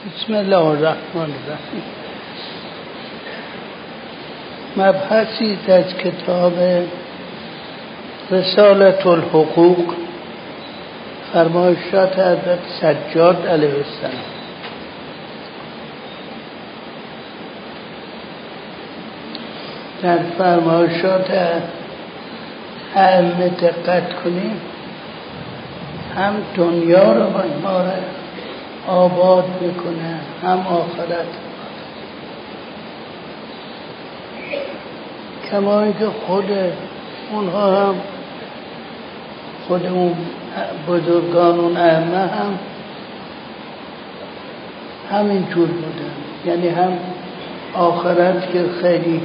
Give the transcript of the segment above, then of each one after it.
بسم الله الرحمن الرحیم. مبحثی از کتاب رسالت الحقوق فرمایشات حضرت سجاد علیه السلام. در فرمایشات ائمه دقت کنیم هم دنیا رو با ما آباد می‌کنه هم آخرت. کما اینکه خود اونها هم خود اون بزرگان اون ائمه هم همینطور بودن یعنی هم آخرت که خیلی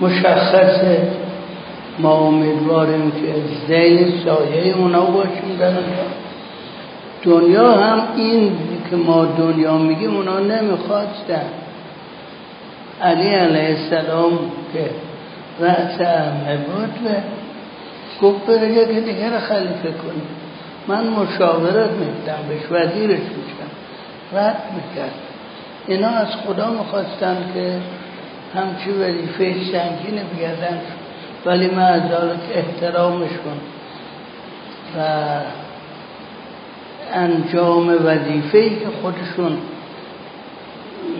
مشخصه. ما امیدواریم که زیل سایه اونا باشیم در دنیا هم این که ما دنیا میگیم اونا نمی‌خواستن علی علیه السلام که رأس امه بود و گفت بره یکی دیگر خلیفه کنی من مشاورت میدم بهش وزیرش میشم رد می‌کرد. اینا از خدا می‌خواستن که همچی وظیفه سنگین بیادن. ولی من از احترامش کن. و انجام وظیفه‌ای که خودشون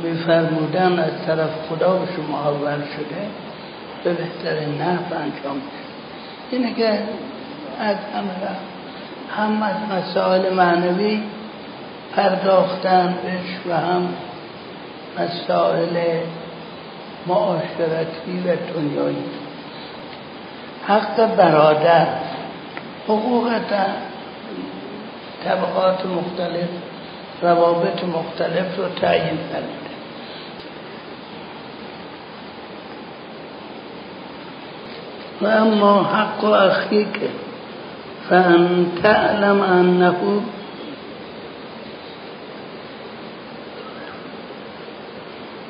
میفرمودن از طرف خدا به شما آور شده به بهترین نحو انجام شد اینه که از هم از مسائل معنوی پرداختن بهش و هم مسائل معاشرتی و دنیایی. حق برادر حقوق طبقات مختلف روابط مختلف رو تعیین کرده و اما حق و که فان تعلم انه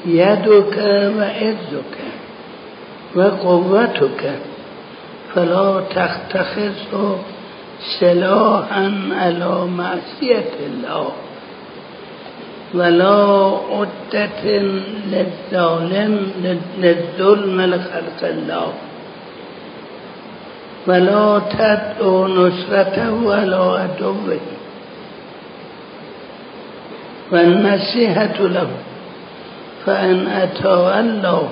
يدك وعزك وقوتك فلا تختخذه سلاحا على معصیت الله ولا عدت للظالم للظلم لخلق الله ولا تدعو نصرته على عدوه والنصيحة له فإن أتولوا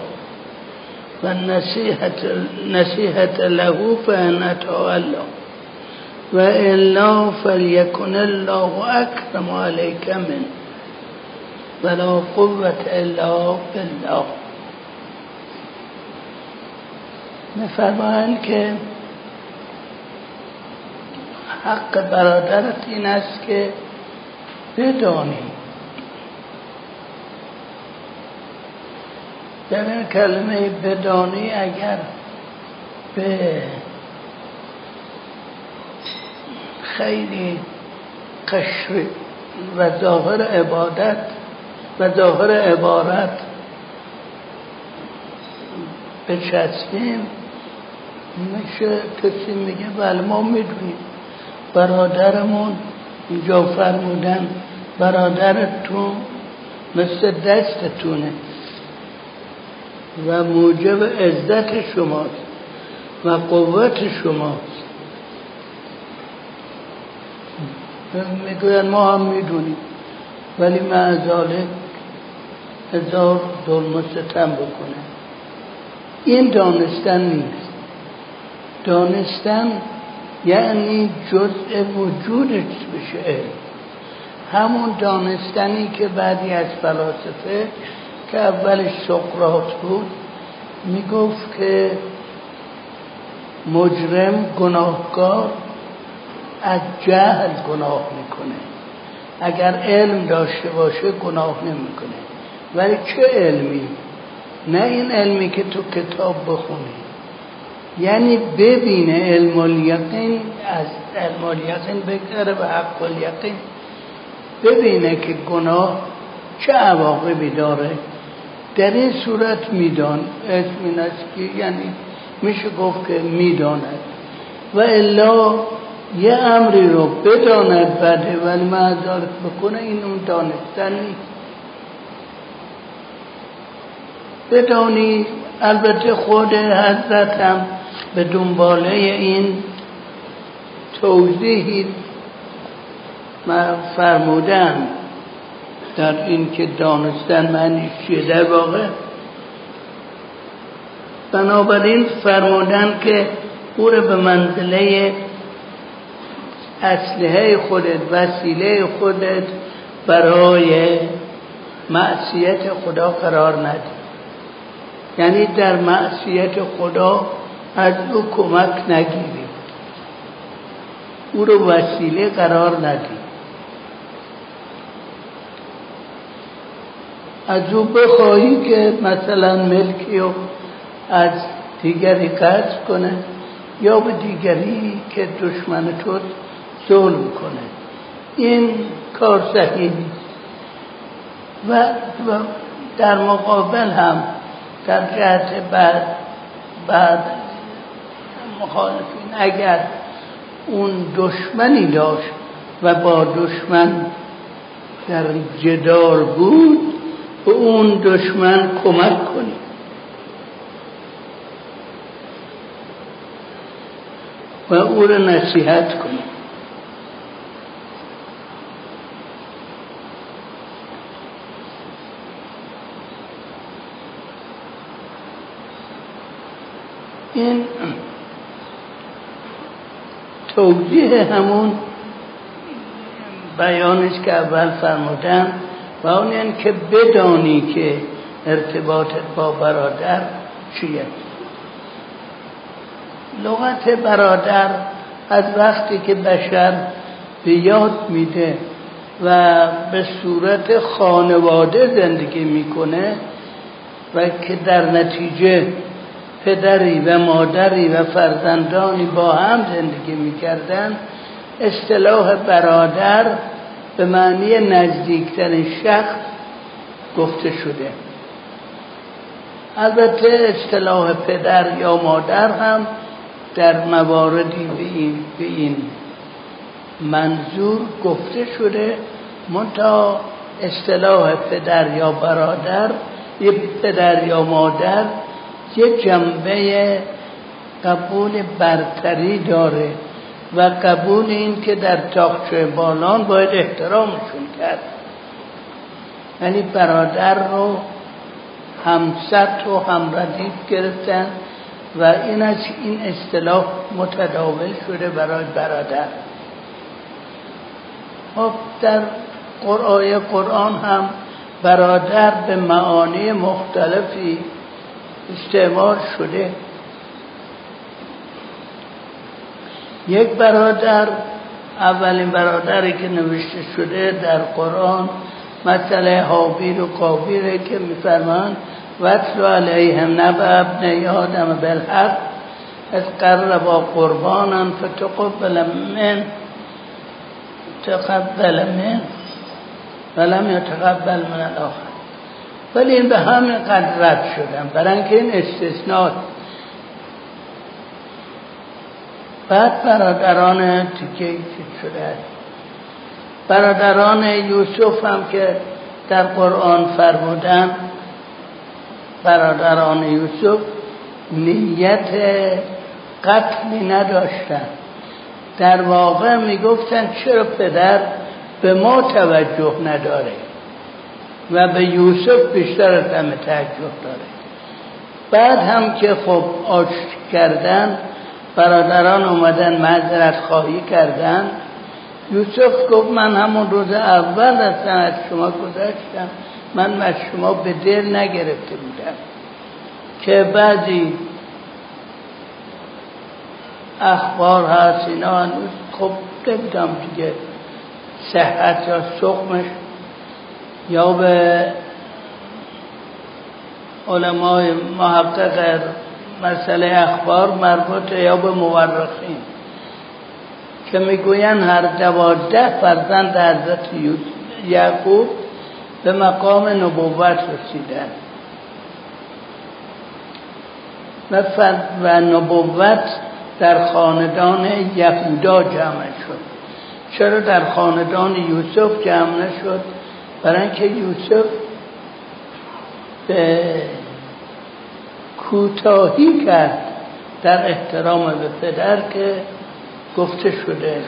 والنصيحة له فإن أتولوا وإلا فليكن الله أكرم عليك منه. ولا قوة إلا بالله میفرمایند که حق برادرت این است که بدانی. در این کلمه بدانی اگر به خیلی قشر و ظاهر عبادت و ظاهر عبارت بچسبیم میشه کسی میگه بله ما می‌دونیم. برادرمون اینجا فرمودن برادرتون مثل دستتونه و موجب عزت شماست و قوت شماست. می‌گوین ما هم می‌دونیم. ولی معذاله هزار ظلم ستم بکنه این دانستن نیست. دانستن یعنی جزء وجودش بشه. همون دانستنی که بعدی از فلاسفه که اولش سقراط بود می‌گفت که مجرم گناهکار از جهل گناه می‌کنه. اگر علم داشته باشه گناه نمی‌کنه. ولی چه علمی؟ نه این علمی که تو کتاب بخونی. یعنی ببینه علم الیقین از علم الیقین بگذره به حق الیقین. ببینه که گناه چه عواقبی داره. در این صورت میدان. اسم این است که یعنی میشه گفت که می‌داند. و الا یه امری رو بدانه بده ولی من ذالک بکنه این اون دانستن نیست. بدانی البته خود حضرت هم به دنباله این توضیحی ما فرمودم. در این که دانستن معنی چیه؟ در واقع بنابراین فرمودن که او به منزله اسلحه خودت وسیله خودت برای معصیت خدا قرار ندی یعنی در معصیت خدا از او کمک نگیری. او رو وسیله قرار ندی. از او بخواهی که مثلا ملکی رو از دیگری قطع کنه یا به دیگری که دشمن تو ظلم کنه. این کار صحیح و در مقابل هم در جهت بعد بعد مخالفین اگر اون دشمنی داشت و با دشمن در جدال بود به اون دشمن کمک کنید و او را نصیحت کنید این توضیح همون بیانش که اول فرمودن و اون یعنی که بدانی که ارتباطت با برادر چیه. لغت برادر از وقتی که بشر به یاد میده و به صورت خانواده زندگی می‌کنه و که در نتیجه پدری و مادری و فرزندانی با هم زندگی می‌کردن اصطلاح برادر به معنی نزدیکترین شخص گفته شده. البته اصطلاح پدر یا مادر هم در مواردی به این, به این منظور گفته شده. منتها اصطلاح پدر یا برادر یه پدر یا مادر یه جنبه قبول برتری داره و قبول این که در تاخچه بالان باید احترامشون کرد. یعنی برادر رو همسط و همردیف گرفتن و این از این اصطلاح متداول شده برای برادر. خب در قرآن هم برادر به معانی مختلفی استعمال شده. یک برادر اولین برادری که نوشته شده در قرآن مسئله حابیر و قابیره که میفرمان وطلو علیهم نبع ابن آدم بالحق از قربا قربانا فتقبل من تقبل من ولم یتقبل من الاخر ولی این به همین قدر رد شدن برای اینکه این استثناء بعد برادران تیکه شده؟ برادران یوسف هم که در قرآن فرمودن برادران یوسف نیت قتلی نداشتن. در واقع می‌گفتن چرا پدر به ما توجه نداره؟ و به یوسف بیشتر از همه توجه داره. بعد هم که خب آش کردن برادران اومدن معذرت خواهی کردن یوسف گفت من همون روز اول از شما گذاشتم من از شما به دل نگرفته بودم. که بعضی اخبار هست اینا خب نمیدم دیگه صحت یا سقمش یا به علمای محقق مسئله اخبار مربوط یا به مورخین که می‌گوین هر دوازده فرزند حضرت یعقوب به مقام نبوت رسیدن و, و نبوت در خاندان یهودا جمع شد. چرا در خاندان یوسف جمع نشد؟ برای اینکه یوسف به کوتاهی کرد در احترام به پدر که گفته شده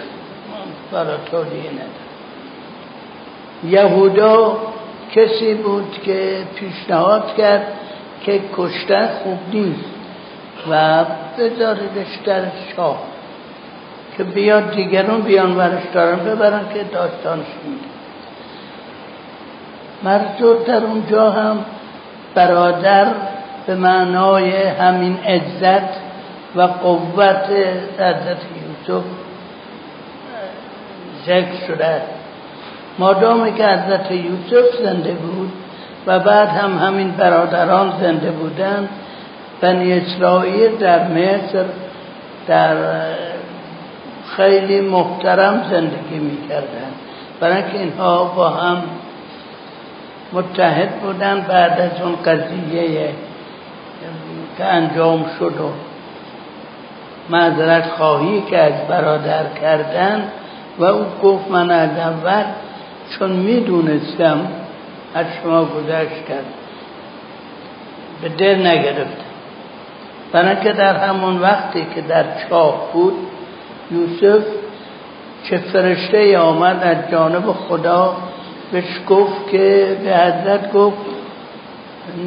برای توضیح ندارم. یهودا کسی بود که پیشنهاد کرد که کشتن خوب نیست و بذاردش در شاه که بیاد دیگرون بیان ورش دارن ببرن که داستانش میده مرزود در اونجا هم برادر به معنای همین عزت و قوت حضرت یوسف ذکر شده. مادامی که حضرت یوسف زنده بود و بعد هم همین برادران زنده بودند بنی اسرائیل در مصر در خیلی محترم زندگی می‌کردن برای اینها با هم متحد بودن بعد از اون قضیه که انجام شد و معذرت خواهی که از برادر کردن و او گفت من از اول چون می‌دونستم از شما گذشت کرد. به دل نگرفتم برای در همون وقتی که در چاه بود یوسف چه فرشته آمد از جانب خدا بهش گفت که به حضرت گفت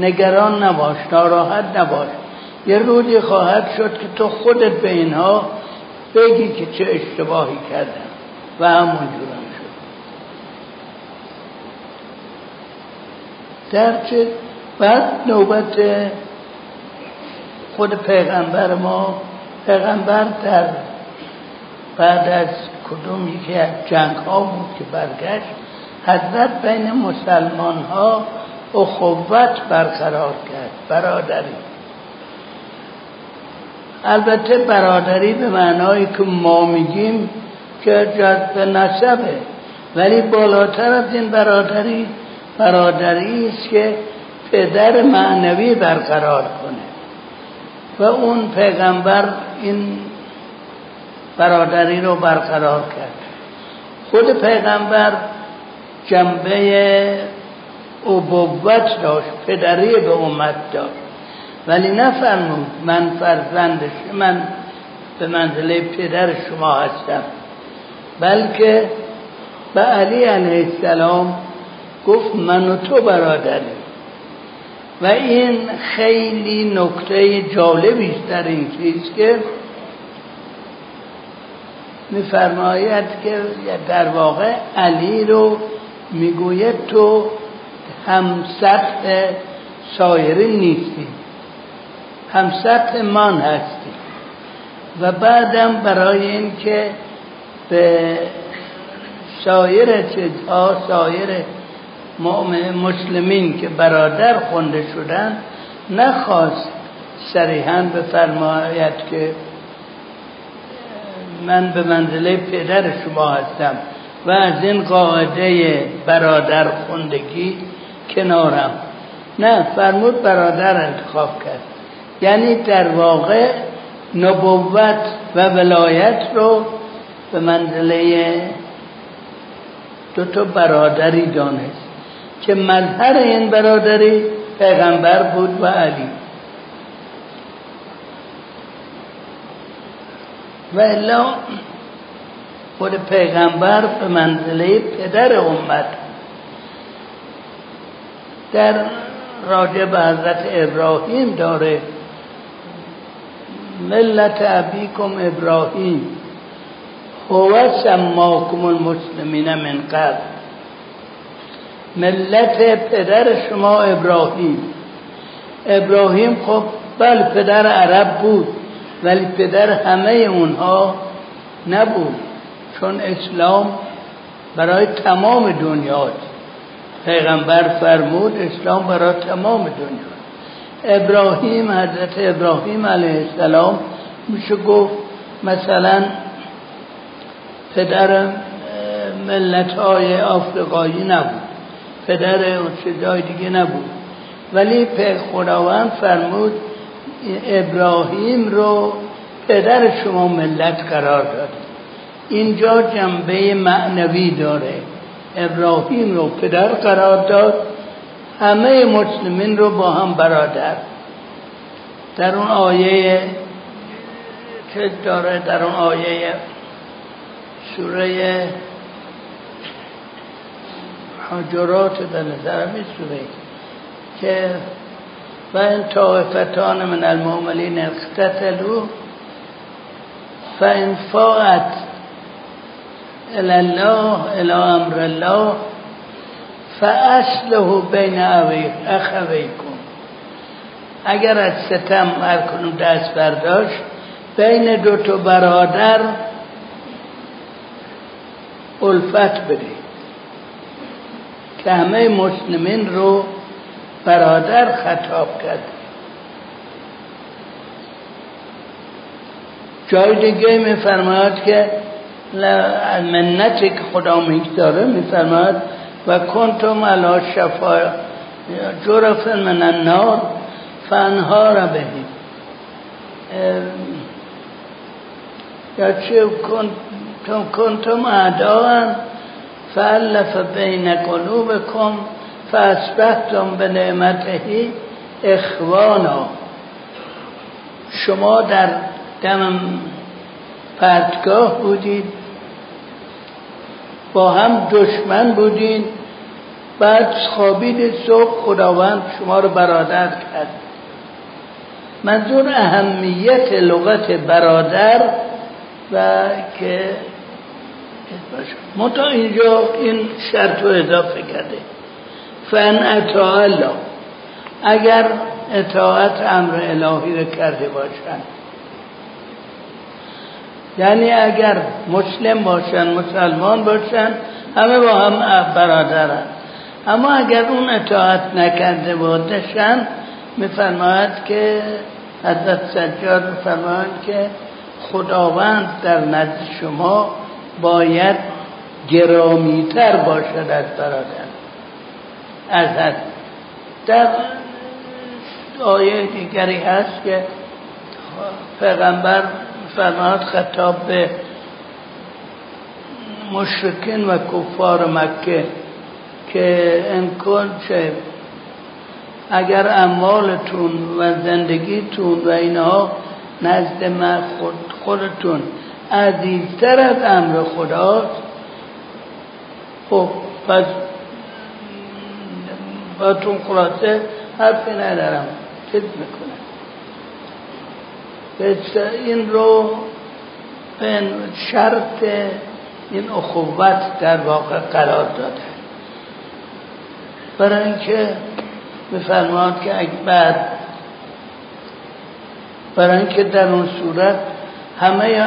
نگران نباش ناراحت نباش. یه روزی خواهد شد که تو خودت به اینها بگی که چه اشتباهی کردن. و همون جورم شد. درچه بعد نوبت خود پیغمبر ما پیغمبر در بعد از کدوم یکی از جنگ ها بود که برگشت. حضرت بین مسلمان ها اخوت برقرار کرد برادری. البته برادری به معنایی که ما میگیم که جذب نسبه ولی بالاتر از این برادری برادری است که پدر معنوی برقرار کنه. و اون پیغمبر این برادری رو برقرار کرد. خود پیغمبر جنبه ابوت داشت پدری به امت داشت. ولی نفرمود من فرزندش من به منزله پدر شما هستم. بلکه به علی علیه السلام گفت من و تو برادری و این خیلی نکته جالبی است در این چیز که میفرماید که در واقع علی رو می‌گوید تو هم سطح سایرین نیستی هم سطح من هستی. و بعدم برای اینکه به سایر چیزها سایر مؤمن مسلمین که برادر خونده شدن نخواست صریحا بفرماید که من به منزله پدر شما هستم. و از این قاعده برادر خوندگی کنارم. نه فرمود برادر انتخاب کرد. یعنی در واقع نبوت و ولایت رو به منزله دو تا برادری دانست که مظهر این برادری پیغمبر بود و علی. و الا خود پیغمبر به منزله پدر امت. در راجع به حضرت ابراهیم داره. ملت ابیکم ابراهیم. هو سماکم المسلمین من قبل. ملت پدر شما ابراهیم. ابراهیم خب بل پدر عرب بود ولی پدر همه اونها نبود. چون اسلام برای تمام دنیاست. پیغمبر فرمود اسلام برای تمام دنیا. ابراهیم حضرت ابراهیم علیه السلام میشه گفت مثلا پدر ملت های آفریقایی نبود. پدر چیزهای دیگه نبود. ولی خداوند فرمود ابراهیم رو پدر شما ملت قرار داد اینجا جنبه معنوی داره. ابراهیم رو پدر قرار داد. همه مسلمین رو با هم برادر. در اون آیه که داره در اون آیه سوره حجرات به نظرم سوره که و این طائفتان من المؤمنین اقتتلوا فان فاعت الى الله الى امر الله. فاصله بین اخویکم اگر از ستم کنون دست برداشت بین دو تا برادر الفت بده. که همه مسلمین رو برادر خطاب کرد. جای دیگه میفرماید که منتی که خدا می‌گذاره میفرماید و کنتم علا شفا جرف من النار فانها را بهیم یا چه کنتم اعداء فالف بین قلوبکم فاسبحتم به نعمته اخوانا. شما در دم پرتگاه بودید با هم دشمن بودین. بعد خوابید صبح خداوند شما رو برادر کرد. منظور اهمیت لغت برادر و که منتها اینجا این شرط رو اضافه کرده. فن اطاع الله اگر اطاعت امر الهی رو کرده باشند. یعنی اگر مسلم باشن مسلمان باشن همه با هم برادرن اما اگر اون اطاعت نکرده بودشن میفرماید که حضرت سجاد میفرماید که خداوند در نزد شما باید گرامیتر باشد از برادر. از در آیه دیگری هست که پیغمبر فرماد خطاب به مشرکین و کفار مکه که کن چه؟ اگر اموالتون و زندگیتون و اینها نزد من خود خودتون عزیزتر از امر خداست خب پس باتون خلاصه حرفی ندارم. چیز می‌کنم. این رو شرط این اخوت در واقع قرار داده. برای اینکه بفرماد که بعد برای اینکه در اون صورت همه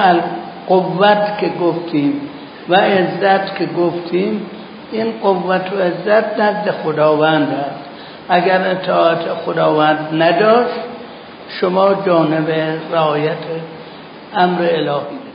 قوت که گفتیم و عزت که گفتیم این قوت و عزت نزد خداوند است. اگر اطاعت خداوند نداشت شما جانب رعایت امر الهی.